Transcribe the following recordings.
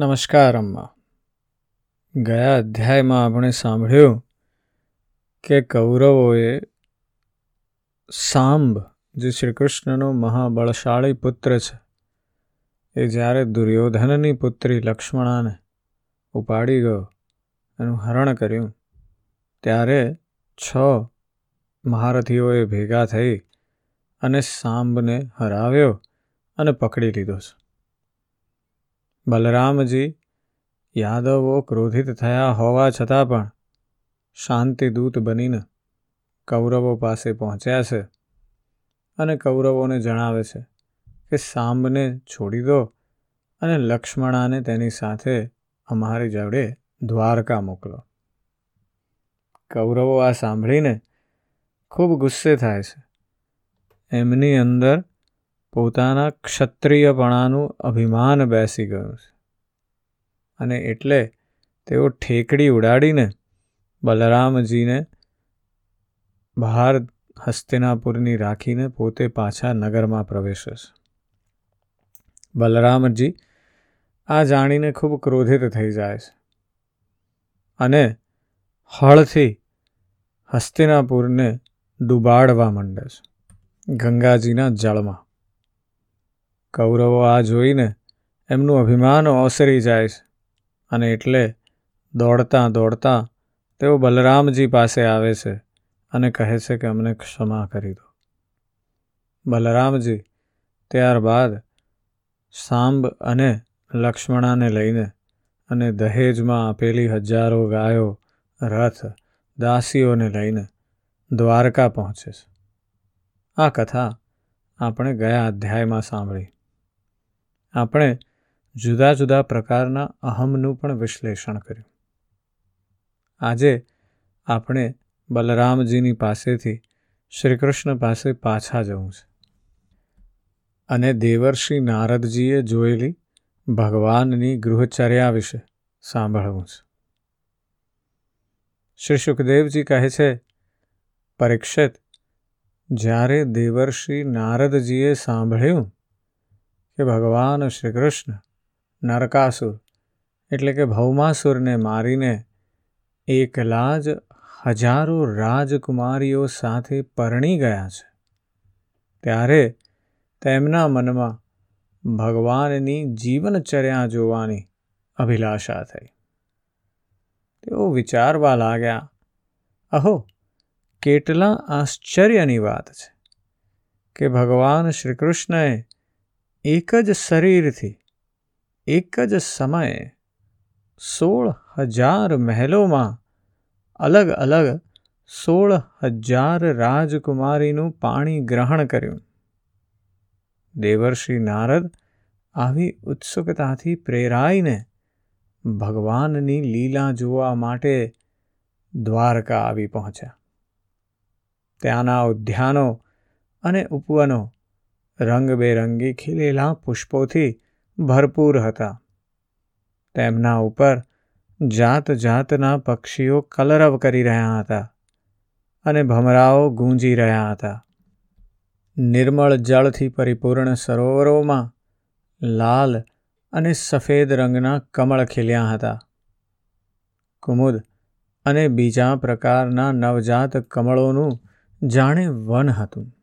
નમસ્કાર, અમ્મા. ગયા અધ્યાયમાં આપણે સાંભળ્યું કે કૌરવોએ સાંબ જે શ્રી કૃષ્ણનો મહાબળશાળી પુત્ર છે, એ જ્યારે દુર્યોધનની પુત્રી લક્ષ્મણાને ઉપાડી ગયો એનું હરણ કર્યું, ત્યારે છ મહારથીઓએ ભેગા થઈ અને સાંબને હરાવ્યો અને પકડી લીધો છે. બલરામજી, યાદવો ક્રોધિત થયા હોવા છતાં પણ શાંતિદૂત બનીને કૌરવો પાસે પહોંચ્યા છે અને કૌરવોને જણાવે છે કે સાંબને છોડી દો અને લક્ષ્મણાને તેની સાથે અમારી જોડે દ્વારકા મોકલો. કૌરવો આ સાંભળીને ખૂબ ગુસ્સે થાય છે. એમની અંદર પોતાના ક્ષત્રિયપણાનું અભિમાન બેસી ગયું છે. અને એટલે તેઓ ઠેકડી ઉડાડીને બલરામજીને બહાર હસ્તિનાપુરની રાખીને પોતે પાછા નગરમાં પ્રવેશે છે. બલરામજી આ જાણીને ખૂબ ક્રોધિત થઈ જાય છે અને હળથી હસ્તિનાપુરને ડૂબાડવા માંડે છે ગંગાજીના જળમાં. કૌરવો આ જોઈને એમનું અભિમાન ઓસરી જાય છે અને એટલે દોડતા દોડતા તેઓ બલરામજી પાસે આવે છે અને કહે છે કે અમને ક્ષમા કરી દો. બલરામજી ત્યારબાદ સાંબ અને લક્ષ્મણાને લઈને અને દહેજમાં આપેલી હજારો ગાયો, રથ, દાસીઓને લઈને દ્વારકા પહોંચે છે. આ કથા આપણે ગયા અધ્યાયમાં સાંભળી. આપણે જુદા જુદા પ્રકારના અહમનું પણ વિશ્લેષણ કર્યું. આજે આપણે બલરામજીની પાસેથી શ્રીકૃષ્ણ પાસે પાછા જવું છે. અને દેવર્ષિ નારદજીએ જોયેલી ભગવાનની ગૃહચર્યા વિશે સાંભળવું છે. શ્રી સુખદેવજી કહે છે, પરીક્ષિત, જ્યારે દેવર્ષિ નારદજીએ સાંભળ્યું કે ભગવાન શ્રી કૃષ્ણ નરકાસુર, એટલે કે ભૌમાસુરને મારીને એકલા જ હજારો રાજકુમારીઓ સાથે પરણી ગયા છે. ત્યારે તેમના મનમાં ભગવાનની જીવનચર્યા જોવાની અભિલાષા થઈ. તેઓ વિચારવા લાગ્યા, અહો, કેટલા આશ્ચર્યની વાત છે કે ભગવાન શ્રી કૃષ્ણએ એક જ શરીરથી, એક જ સમયે સોળ હજાર મહેલોમાં અલગ અલગ સોળ હજાર રાજકુમારીનું પાણી ગ્રહણ કર્યું. દેવર્ષિ નારદ આવી ઉત્સુકતાથી પ્રેરાઈને ભગવાનની લીલા જોવા માટે દ્વારકા આવી પહોંચ્યા. ત્યાંના ઉદ્યાનો અને ઉપવનો રંગબેરંગી ખીલેલા પુષ્પોથી ભરપૂર હતા. તેમના ઉપર જાત જાતના પક્ષીઓ કલરવ કરી રહ્યા હતા અને ભમરાઓ ગૂંજી રહ્યા હતા. નિર્મળ જળથી પરિપૂર્ણ સરોવરોમાં લાલ અને સફેદ રંગના કમળ ખીલ્યા હતા. કુમુદ અને બીજા પ્રકારના નવજાત કમળોનું જાણે વન હતું.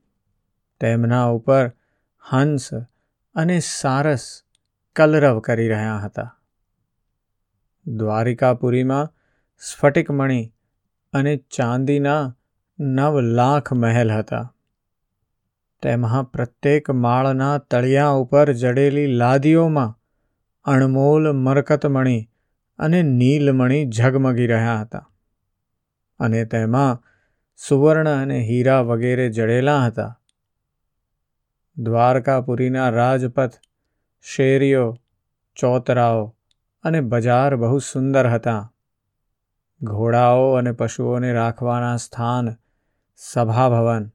તેમના ઉપર હંસ અને સારસ કલરવ કરી રહ્યા હતા. દ્વારિકાપુરીમાં સ્ફટિકમણી અને ચાંદીના નવ લાખ મહેલ હતા. તેમાં પ્રત્યેક માળના તળિયા ઉપર જડેલી લાદીઓમાં અણમોલ મરકતમણી અને નીલમણી ઝગમગી રહ્યા હતા અને તેમાં સુવર્ણ અને હીરા વગેરે જડેલા હતા. દ્વારકાપુરીના રાજપથ, શેરીઓ, ચોતરાઓ અને બજાર બહુ સુંદર હતા. ઘોડાઓ અને પશુઓને રાખવાના સ્થાન, સભાભવન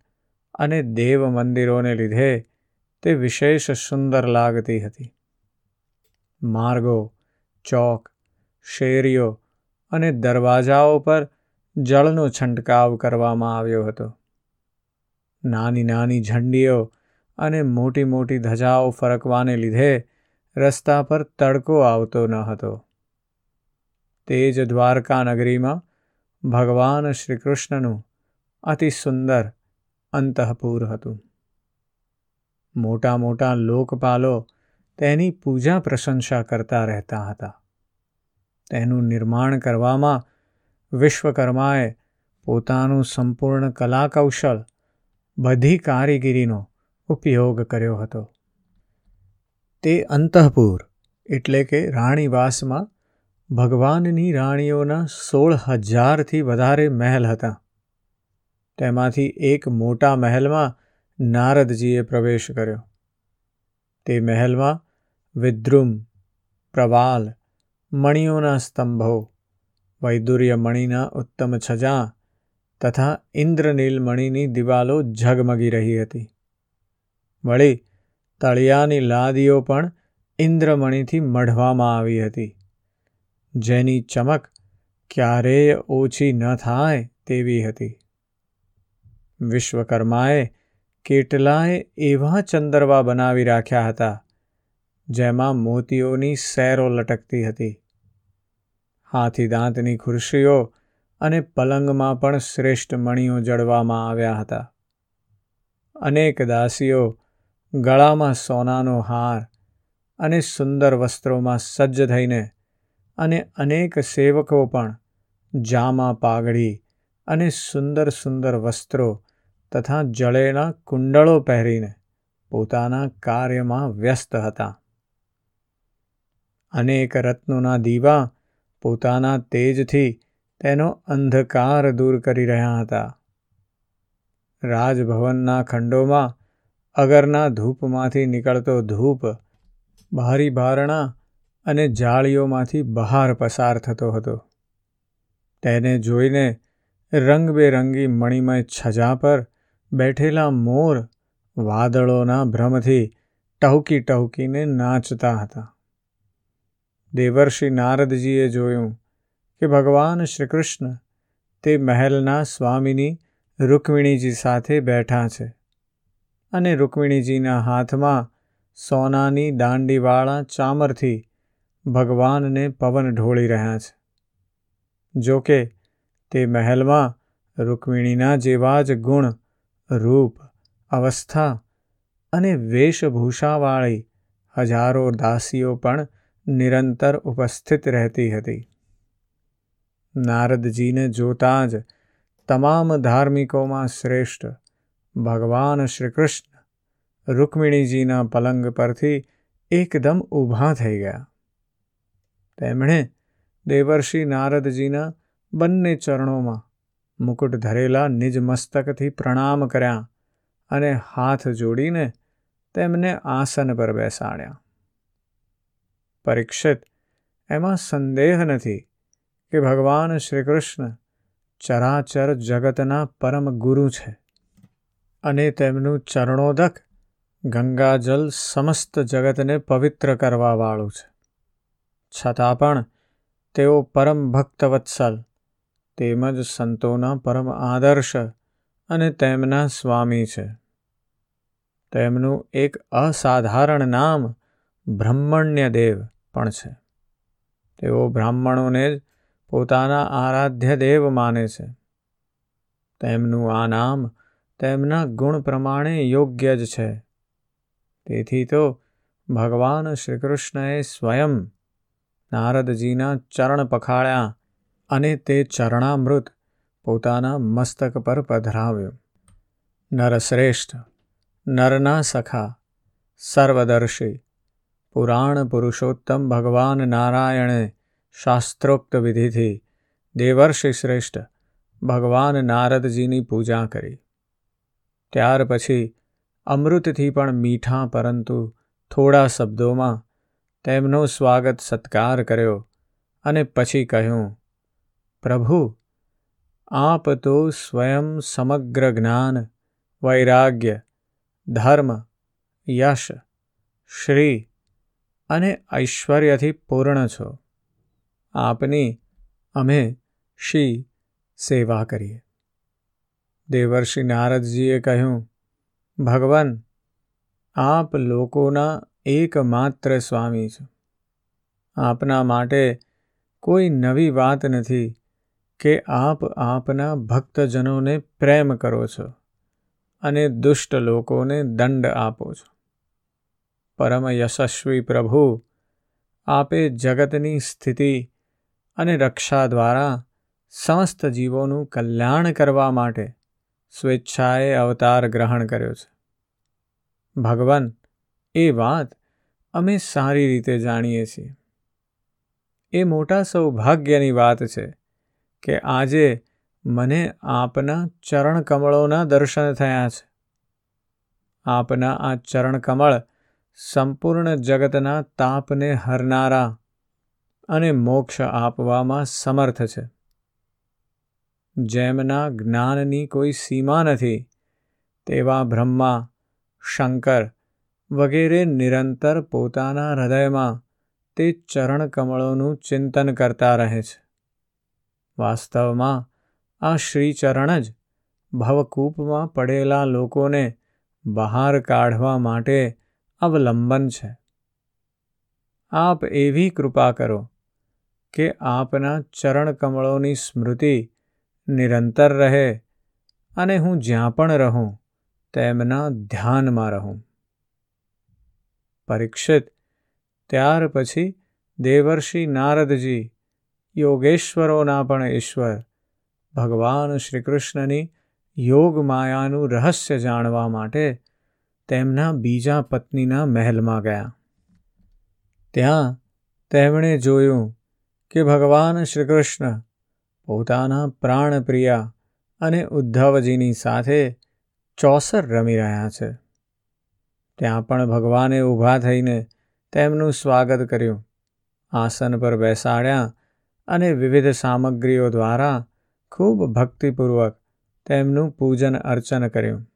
અને દેવ મંદિરોને લીધે તે વિશેષ સુંદર લાગતી હતી. માર્ગો, ચોક, શેરીઓ અને દરવાજાઓ પર જળનો છંટકાવ કરવામાં આવ્યો હતો. નાની નાની ઝંડીઓ અને મોટી મોટી ધજાઓ ફરકવાને લીધે રસ્તા પર તડકો આવતો ન હતો. તે જ દ્વારકા નગરીમાં ભગવાન શ્રીકૃષ્ણનું અતિ સુંદર અંતઃપુર હતું. મોટા મોટા લોકપાલો તેની પૂજા પ્રશંસા કરતા રહેતા હતા. તેનું નિર્માણ કરવામાં વિશ્વકર્માએ પોતાનું સંપૂર્ણ કલાકૌશલ, બધી કારીગીરીનો ઉપયોગ કર્યો હતો. તે અંતઃપુર એટલે કે રાણીવાસમાં ભગવાનની રાણીઓના સોળ હજારથી વધારે મહેલ હતા. તેમાંથી એક મોટા મહેલમાં નારદજીએ પ્રવેશ કર્યો. તે મહેલમાં વિદ્રુમ, પ્રવાલ મણિઓના સ્તંભો વૈદુર્ય મણિના ઉત્તમ છજા તથા ઇન્દ્રનીલ મણિની દિવાલો ઝગમગી રહી હતી. વળી તળિયાની લાદીઓ પણ ઇન્દ્રમણીથી મઢવામાં આવી હતી. જેની ચમક ક્યારેય ઓછી ન થાય તેવી હતી. વિશ્વકર્માએ કેટલાય એવા ચંદરવા બનાવી રાખ્યા હતા, જેમાં મોતીઓની સેરો લટકતી હતી. હાથી દાંતની ખુરશીઓ અને પલંગમાં પણ શ્રેષ્ઠ મણીઓ જડવામાં આવ્યા હતા. અનેક દાસીઓ ગળામાં સોનાનો હાર અને સુંદર વસ્ત્રોમાં સજ્જ થઈને અને અનેક સેવકો પણ જામા પાઘડી અને સુંદર સુંદર વસ્ત્રો તથા જળેના કુંડળો પહેરીને પોતાના કાર્યમાં વ્યસ્ત હતા. અનેક રત્નોના દીવા પોતાના તેજથી તેનો અંધકાર દૂર કરી રહ્યા હતા. રાજભવનના ખંડોમાં અગરના ધૂપમાંથી નીકળતો ધૂપ બહારી બારણા અને જાળીઓમાંથી બહાર પસાર થતો હતો. તેને જોઈને રંગબેરંગી મણિમય છજા પર બેઠેલા મોર વાદળોના ભ્રમથી ટહુકી ટહુકીને નાચતા હતા. દેવર્ષિ નારદજીએ જોયું કે ભગવાન શ્રીકૃષ્ણ તે મહેલના સ્વામીની રૂકમિણીજી સાથે બેઠા છે. અને રૂકમિણીજીના હાથમાં સોનાની દાંડીવાળા ચામરથી ભગવાનને પવન ઢોળી રહ્યા છે. જોકે તે મહેલમાં રૂકમિણીના જેવા જ ગુણ, રૂપ, અવસ્થા અને વેશભૂષાવાળી હજારો દાસીઓ પણ નિરંતર ઉપસ્થિત રહેતી હતી. નારદજીને જોતાં જ તમામ ધાર્મિકોમાં શ્રેષ્ઠ ભગવાન શ્રી કૃષ્ણ રૂકમિણીજીના પલંગ પરથી એકદમ ઊભા થઈ ગયા. તેમણે દેવર્ષિ નારદજીના બંને ચરણોમાં મુકુટ ધરેલા નિજ મસ્તકથી પ્રણામ કર્યા અને હાથ જોડીને તેમને આસન પર બેસાડ્યા. પરીક્ષિત, એમાં સંદેહ નથી કે ભગવાન શ્રીકૃષ્ણ ચરાચર જગતના પરમ ગુરુ છે. અને તેમનું ચરણોદક ગંગાજલ સમસ્ત જગતને પવિત્ર કરવાવાળું છે. છતાં પણ તેઓ પરમ ભક્તવત્સલ, તેમજ સંતોના પરમ આદર્શ અને તેમના સ્વામી છે. તેમનું એક અસાધારણ નામ બ્રહ્મણ્ય દેવ પણ છે. તેઓ બ્રાહ્મણોને જ પોતાના આરાધ્ય દેવ માને છે. તેમનું આ નામ તેમના ગુણ પ્રમાણે યોગ્ય જ છે. તેથી તો ભગવાન શ્રીકૃષ્ણએ સ્વયં નારદજીના ચરણ પખાળ્યા અને તે ચરણામૃત પોતાના મસ્તક પર પધરાવ્યું. નરશ્રેષ્ઠ, નરના સખા, સર્વદર્શી, પુરાણ પુરુષોત્તમ ભગવાન નારાયણે શાસ્ત્રોક્ત વિધિથી દેવર્ષિ શ્રેષ્ઠ ભગવાન નારદજીની પૂજા કરી. ત્યાર પછી અમૃતથી પણ મીઠા પરંતુ થોડા શબ્દોમાં તેમનો સ્વાગત સત્કાર કર્યો અને પછી કહ્યું, પ્રભુ, આપ તો સ્વયં સમગ્ર જ્ઞાન, વૈરાગ્ય, ધર્મ, યશ, શ્રી અને ઐશ્વર્યથી પૂર્ણ છો. આપની અમે શી સેવા કરીએ. દેવર્ષિ નારદજીએ કહ્યું, ભગવાન, આપ લોકોના એકમાત્ર સ્વામી છો. આપના માટે કોઈ નવી વાત નથી કે આપ આપના ભક્તજનોને પ્રેમ કરો છો અને દુષ્ટ લોકોને દંડ આપો છો. પરમ યશસ્વી પ્રભુ, આપે જગતની સ્થિતિ અને રક્ષા દ્વારા સમસ્ત જીવોનું કલ્યાણ કરવા માટે સ્વેચ્છાએ અવતાર ગ્રહણ કર્યો છે. ભગવાન, એ વાત અમે સારી રીતે જાણીએ છીએ. એ મોટા સૌભાગ્યની વાત છે કે આજે મને આપના ચરણ કમળોના દર્શન થયા છે. આપના આ ચરણ કમળ સંપૂર્ણ જગતના તાપને હરનારા અને મોક્ષ આપવામાં સમર્થ છે. જેમના જ્ઞાનની કોઈ સીમા નથી, તેવા બ્રહ્મા, શંકર વગેરે નિરંતર પોતાના હૃદયમાં તે ચરણકમળોનું ચિંતન કરતા રહે છે. વાસ્તવમાં આ શ્રીચરણ જ ભવકૂપમાં પડેલા લોકોને બહાર કાઢવા માટે અવલંબન છે. આપ એવી કૃપા કરો કે આપના ચરણકમળોની સ્મૃતિ નિરંતર રહે અને હું જ્યાં પણ રહું, તેમના ધ્યાનમાં રહું. પરીક્ષિત, ત્યાર પછી દેવર્ષિ નારદજી, યોગેશ્વરોના પણ ઈશ્વર, ભગવાન શ્રીકૃષ્ણની યોગ માયાનું રહસ્ય જાણવા માટે તેમના બીજા પત્નીના મહેલમાં ગયા. ત્યાં તેમણે જોયું કે ભગવાન શ્રીકૃષ્ણ પોતાના પ્રાણપ્રિયા અને ઉદ્ધવજીની સાથે ચોસર રમી રહ્યા છે. ત્યાં પણ ભગવાને ઊભા થઈને તેમનું સ્વાગત કર્યું. આસન પર બેસાડ્યા અને વિવિધ સામગ્રીઓ દ્વારા ખૂબ ભક્તિપૂર્વક તેમનું પૂજન અર્ચન કર્યું.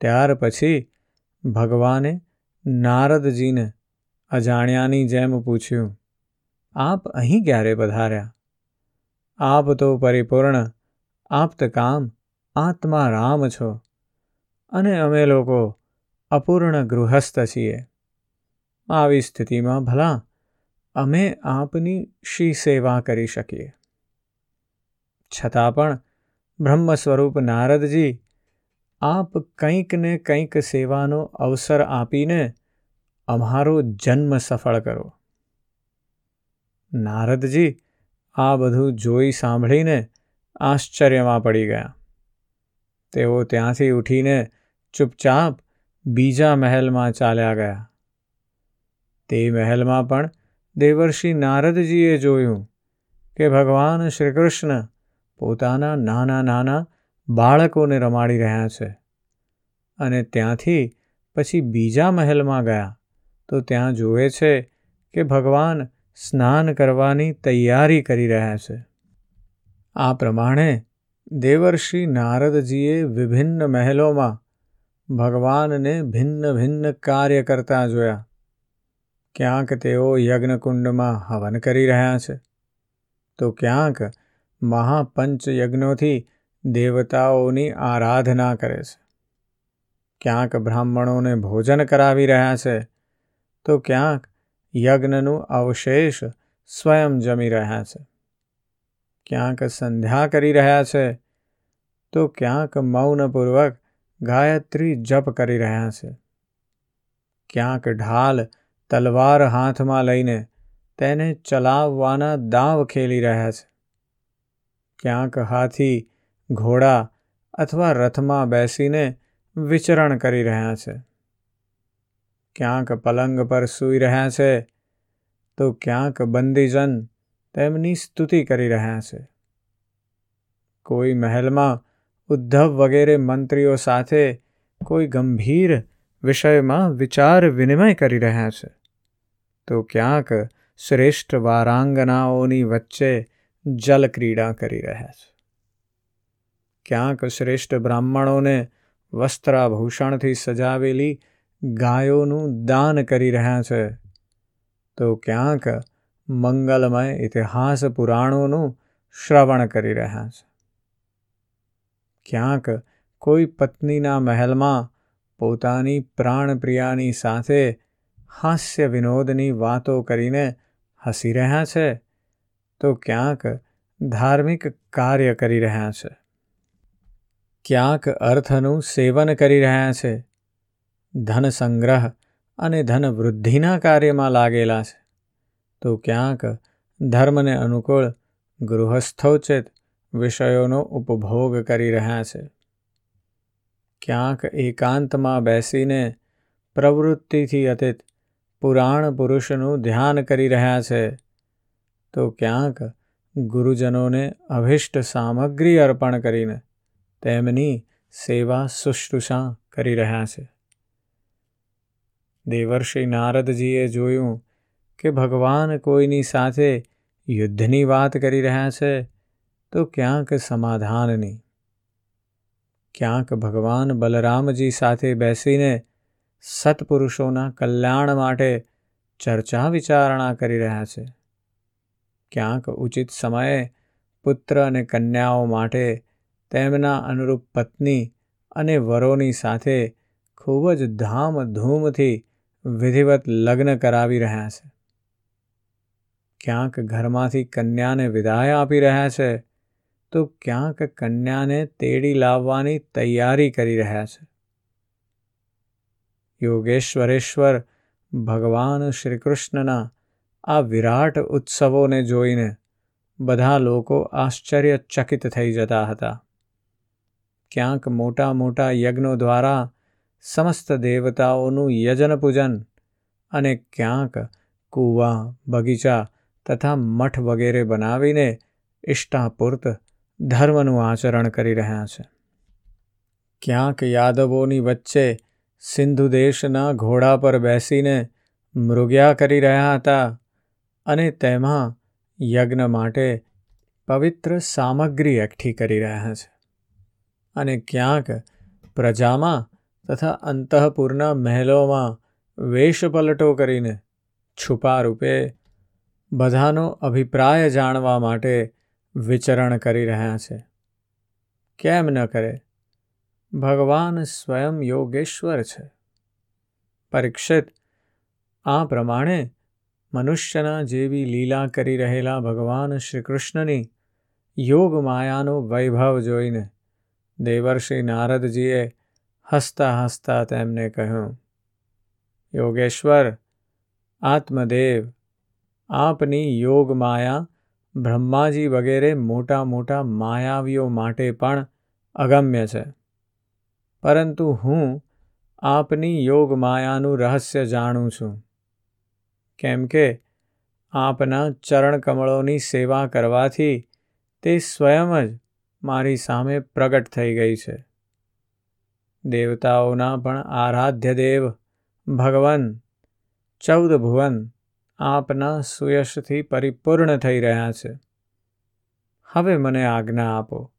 ત્યાર પછી ભગવાને નારદજીને અજાણ્યાની જેમ પૂછ્યું, આપ અહીં ક્યારે પધાર્યા? આપ તો પરિપૂર્ણ આપ્તકામ આત્મા રામ છો. અને અમે લોકો અપૂર્ણ ગૃહસ્થ છીએ. આવી સ્થિતિમાં ભલા, અમે આપની શી સેવા કરી શકીએ? છતાં પણ બ્રહ્મ સ્વરૂપ નારદજી, આપ કંઈક ને કંઈક સેવાનો અવસર આપીને અમારો જન્મ સફળ કરો. નારદજી આ બધું જોઈ સાંભળીને આશ્ચર્યમાં પડી ગયા. તેઓ ત્યાંથી ઉઠીને ચૂપચાપ બીજા મહેલમાં ચાલ્યા ગયા. તે મહેલમાં પણ દેવર્ષિ નારદજીએ જોયું કે ભગવાન શ્રીકૃષ્ણ પોતાના નાના નાના બાળકોને રમાડી રહ્યા છે અને ત્યાંથી પછી બીજા મહેલમાં ગયા. તો ત્યાં જુએ છે કે ભગવાન સ્નાન કરવાની તૈયારી કરી રહ્યા છે. આ પ્રમાણે દેવર્ષિ નારદજીએ વિભિન્ન મહેલોમાં ભગવાનને ભિન્ન ભિન્ન કાર્ય કરતા જોયા. ક્યાંક તેઓ યજ્ઞકુંડમાં હવન કરી રહ્યા છે. તો ક્યાંક મહાપંચ યજ્ઞોથી દેવતાઓની આરાધના કરે છે. ક્યાંક બ્રાહ્મણોને ભોજન કરાવી રહ્યા છે. તો ક્યાંક યજ્ઞનું અવશેષ સ્વયં જમી રહ્યા છે. ક્યાંક સંધ્યા કરી રહ્યા છે, તો ક્યાંક મૌનપૂર્વક ગાયત્રી જપ કરી રહ્યા છે. ક્યાંક ઢાલ તલવાર હાથમાં લઈને તેને ચલાવવાના દાવ ખેલી રહ્યા છે. ક્યાંક હાથી ઘોડા અથવા રથમાં બેસીને વિચરણ કરી રહ્યા છે. ક્યાંક પલંગ પર સૂઈ રહ્યા છે, તો ક્યાંક બંદીજન તેમની સ્તુતિ કરી રહ્યા છે. કોઈ મહેલમાં ઉદ્ધવ વગેરે મંત્રીઓ સાથે કોઈ ગંભીર વિષયમાં વિચાર વિનિમય કરી રહ્યા છે, તો ક્યાંક શ્રેષ્ઠ વારાંગનાઓની વચ્ચે જલક્રીડા કરી રહ્યા છે. ક્યાંક શ્રેષ્ઠ બ્રાહ્મણોને વસ્ત્રાભૂષણથી સજાવેલી ગાયોનું દાન કરી રહ્યા છે. તો ક્યાંક મંગલમય ઇતિહાસ પુરાણોનું શ્રવણ કરી રહ્યા છે. ક્યાંક કોઈ પત્નીના મહેલમાં પોતાની પ્રાણપ્રિયાની સાથે હાસ્ય વિનોદની વાતો કરીને હસી રહ્યા છે, તો ક્યાંક ધાર્મિક કાર્ય કરી રહ્યા છે. ક્યાંક અર્થનું સેવન કરી રહ્યા છે ધન સંગ્રહ અને ધન વૃદ્ધિના કાર્યમાં લાગેલા છે. તો ક્યાંક ધર્મને અનુકૂળ ગૃહસ્થોચિત વિષયોનો ઉપભોગ કરી રહ્યા છે. ક્યાંક એકાંતમાં બેસીને પ્રવૃત્તિથી અતીત પુરાણ પુરુષનું ધ્યાન કરી રહ્યા છે. તો ક્યાંક ગુરુજનોને અભિષ્ટ સામગ્રી અર્પણ કરીને તેમની સેવા શુશ્રુષા કરી રહ્યા છે. દેવર્ષિ નારદજીએ જોયું કે ભગવાન કોઈની સાથે યુદ્ધની વાત કરી રહ્યા છે, તો ક્યાંક સમાધાનની. ક્યાંક ભગવાન બલરામજી સાથે બેસીને સત્પુરુષોના કલ્યાણ માટે ચર્ચા વિચારણા કરી રહ્યા છે. ક્યાંક ઉચિત સમયે પુત્ર અને કન્યાઓ માટે તેમના અનુરૂપ પત્ની અને વરોની સાથે ખૂબ જ ધામધૂમથી વિધિવત લગ્ન કરાવી રહ્યા છે. ક્યાંક ઘરમાંથી કન્યાને વિદાય આપી રહ્યા છે, તો ક્યાંક કન્યાને તેડી લાવવાની તૈયારી કરી રહ્યા છે. યોગેશ્વરેશ્વર ભગવાન શ્રી કૃષ્ણના આ વિરાટ ઉત્સવોને જોઈને બધા લોકો આશ્ચર્યચકિત થઈ જતા હતા. ક્યાંક મોટા મોટા યજ્ઞો દ્વારા સમસ્ત દેવતાઓનું યજન પૂજન અને ક્યાંક કૂવા, બગીચા તથા મઠ વગેરે બનાવીને ઇષ્ટાપૂર્ત ધર્મનું આચરણ કરી રહ્યા છે. ક્યાંક યાદવોની વચ્ચે સિંધુ દેશના ઘોડા પર બેસીને મૃગ્યા કરી રહ્યા હતા અને તેમાં યજ્ઞ માટે પવિત્ર સામગ્રી એકઠી કરી રહ્યા છે. અને ક્યાંક પ્રજામાં તથા અંતઃપુરના મહેલોમાં વેશપલટો કરીને છુપા રૂપે બધાનો અભિપ્રાય જાણવા માટે વિચરણ કરી રહ્યા છે. કેમ ન કરે? ભગવાન સ્વયં યોગેશ્વર છે. પરીક્ષિત. આ પ્રમાણે મનુષ્યના જેવી લીલા કરી રહેલા ભગવાન શ્રી કૃષ્ણની યોગ માયાનો વૈભવ જોઈને દેવર્ષિ નારદજીએ હસતા હસતા તેમને કહ્યું, યોગેશ્વર, આત્મદેવ, આપની યોગ માયા બ્રહ્માજી વગેરે મોટા મોટા માયાવીઓ માટે પણ અગમ્ય છે. પરંતુ હું આપની યોગ માયાનું રહસ્ય જાણું છું. કેમ કે આપના ચરણકમળોની સેવા કરવાથી તે સ્વયં જ મારી સામે પ્રગટ થઈ ગઈ છે. દેવતાઓના પણ આરાધ્ય દેવ ભગવાન. ચૌદ ભુવન આપના સુયશથી પરિપૂર્ણ થઈ રહ્યા છે. હવે મને આજ્ઞા આપો.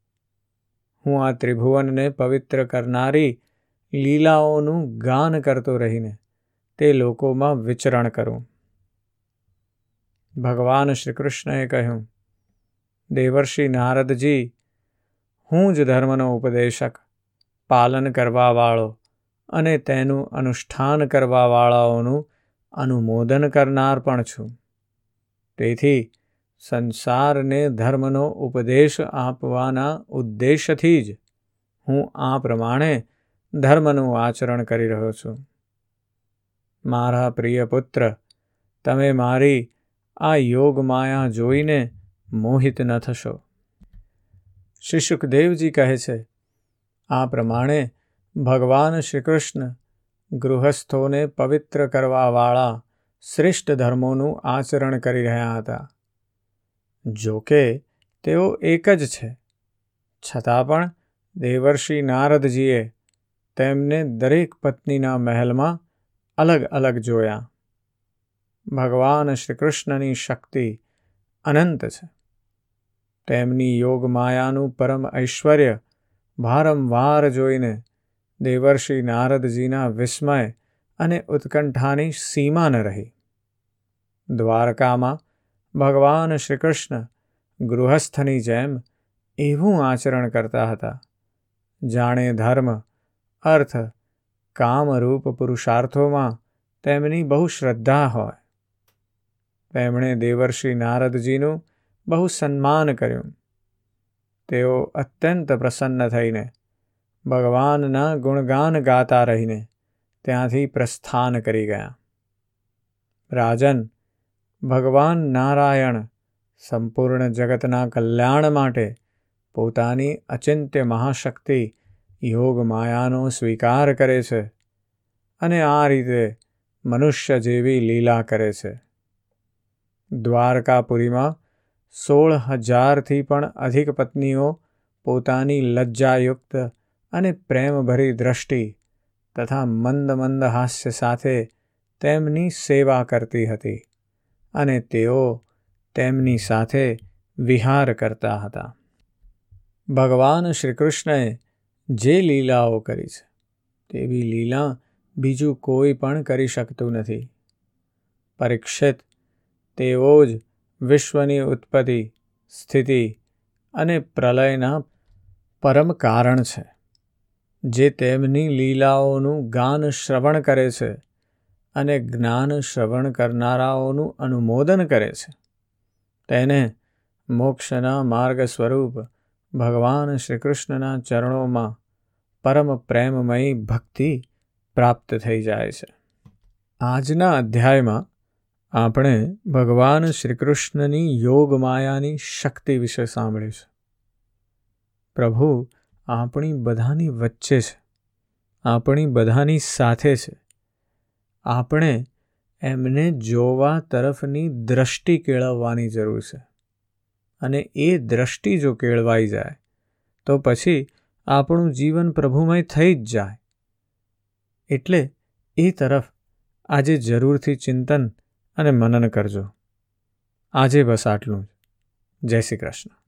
હું આ ત્રિભુવનને પવિત્ર કરનારી લીલાઓનું ગાન કરતો રહીને તે લોકોમાં વિચરણ કરું. ભગવાન શ્રી કૃષ્ણએ કહ્યું, દેવર્ષિ નારદજી, હું જ ધર્મનો ઉપદેશક પાલન કરવાવાળો અને તેનું અનુષ્ઠાન કરવાવાળાઓનું અનુમોદન કરનાર પણ છું. તેથી સંસારને ધર્મનો ઉપદેશ આપવાના ઉદ્દેશથી જ હું આ પ્રમાણે ધર્મનું આચરણ કરી રહ્યો છું. મારા પ્રિય પુત્ર, તમે મારી આ યોગ માયા જોઈને મોહિત ન થશો. શ્રી સુખદેવજી કહે છે આ પ્રમાણે ભગવાન શ્રી કૃષ્ણ ગૃહસ્થોને પવિત્ર કરવાવાળા શ્રેષ્ઠ ધર્મોનું આચરણ કરી રહ્યા હતા. જોકે, તેઓ એક જ છે. છતાં પણ દેવર્ષિ નારદજીએ તેમને દરેક પત્નીના મહેલમાં અલગ અલગ જોયા. ભગવાન શ્રી કૃષ્ણની શક્તિ અનંત છે. તેમની યોગ માયાનું પરમ ઐશ્વર્ય વારંવાર જોઈને દેવર્ષિ નારદજીના વિસ્મય અને ઉત્કંઠાની સીમા ન રહી. દ્વારકામાં ભગવાન શ્રી કૃષ્ણ ગૃહસ્થની જેમ એવું આચરણ કરતા હતા. જાણે ધર્મ, અર્થ, કામરૂપ પુરુષાર્થોમાં તેમની બહુ શ્રદ્ધા હોય. તેમણે દેવર્ષિ નારદજીનું બહુ સન્માન કર્યું. તેઓ અત્યંત પ્રસન્ન થઈને ભગવાનના ગુણગાન ગાતા રહીને ત્યાંથી પ્રસ્થાન કરી ગયા. રાજન, ભગવાન નારાયણ સંપૂર્ણ જગતના કલ્યાણ માટે પોતાની અચિંત્ય મહાશક્તિ યોગ માયાનો સ્વીકાર કરે છે અને આ રીતે મનુષ્ય જેવી લીલા કરે છે. દ્વારકાપુરીમાં સોળ હજારથી પણ અધિક પત્નીઓ પોતાની લજ્જાયુક્ત અને પ્રેમભરી દ્રષ્ટિ તથા મંદ મંદ હાસ્ય સાથે તેમની સેવા કરતી હતી અને તેઓ તેમની સાથે વિહાર કરતા હતા. ભગવાન શ્રીકૃષ્ણએ જે લીલાઓ કરી છે, તેવી લીલા બીજું કોઈ પણ કરી શકતું નથી. પરીક્ષિત તેઓ જ વિશ્વની ઉત્પત્તિ, સ્થિતિ અને પ્રલયના પરમ કારણ છે, જે તેમની લીલાઓનું ગાન શ્રવણ કરે છે અને જ્ઞાન શ્રવણ કરનારાઓનું અનુમોદન કરે છે. તેને મોક્ષના માર્ગ સ્વરૂપ ભગવાન શ્રીકૃષ્ણના ચરણોમાં પરમ પ્રેમમયી ભક્તિ પ્રાપ્ત થઈ જાય છે. આજના અધ્યાયમાં આપણે ભગવાન શ્રીકૃષ્ણની યોગ માયાની શક્તિ વિશે સાંભળીશું પ્રભુ, આપણી બધાની વચ્ચે છે. આપણી બધાની સાથે છે. આપણે એમને જોવા તરફની દ્રષ્ટિ કેળવવાની જરૂર છે. અને એ દ્રષ્ટિ જો કેળવાઈ જાય, તો પછી આપણું જીવન પ્રભુમય થઈ જ જાય. એટલે એ તરફ આજે જરૂરથી ચિંતન અને મનન કરજો. આજે બસ આટલું જ. જય શ્રી કૃષ્ણ.